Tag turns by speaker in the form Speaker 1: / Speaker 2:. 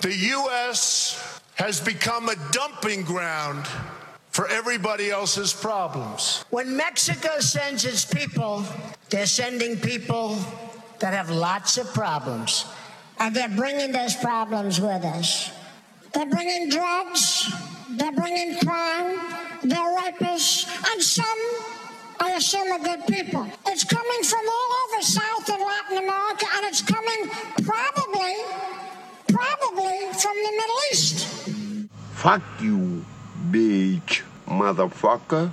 Speaker 1: The U.S. has become a dumping ground for everybody else's problems.
Speaker 2: When Mexico sends its people, they're sending people that have lots of problems. And they're bringing those problems with us. They're bringing drugs, they're bringing crime, they're rapists, and some, I assume, are good people. It's coming from all over South and Latin America, and it's coming from the Middle East.
Speaker 3: Fuck you, bitch, motherfucker.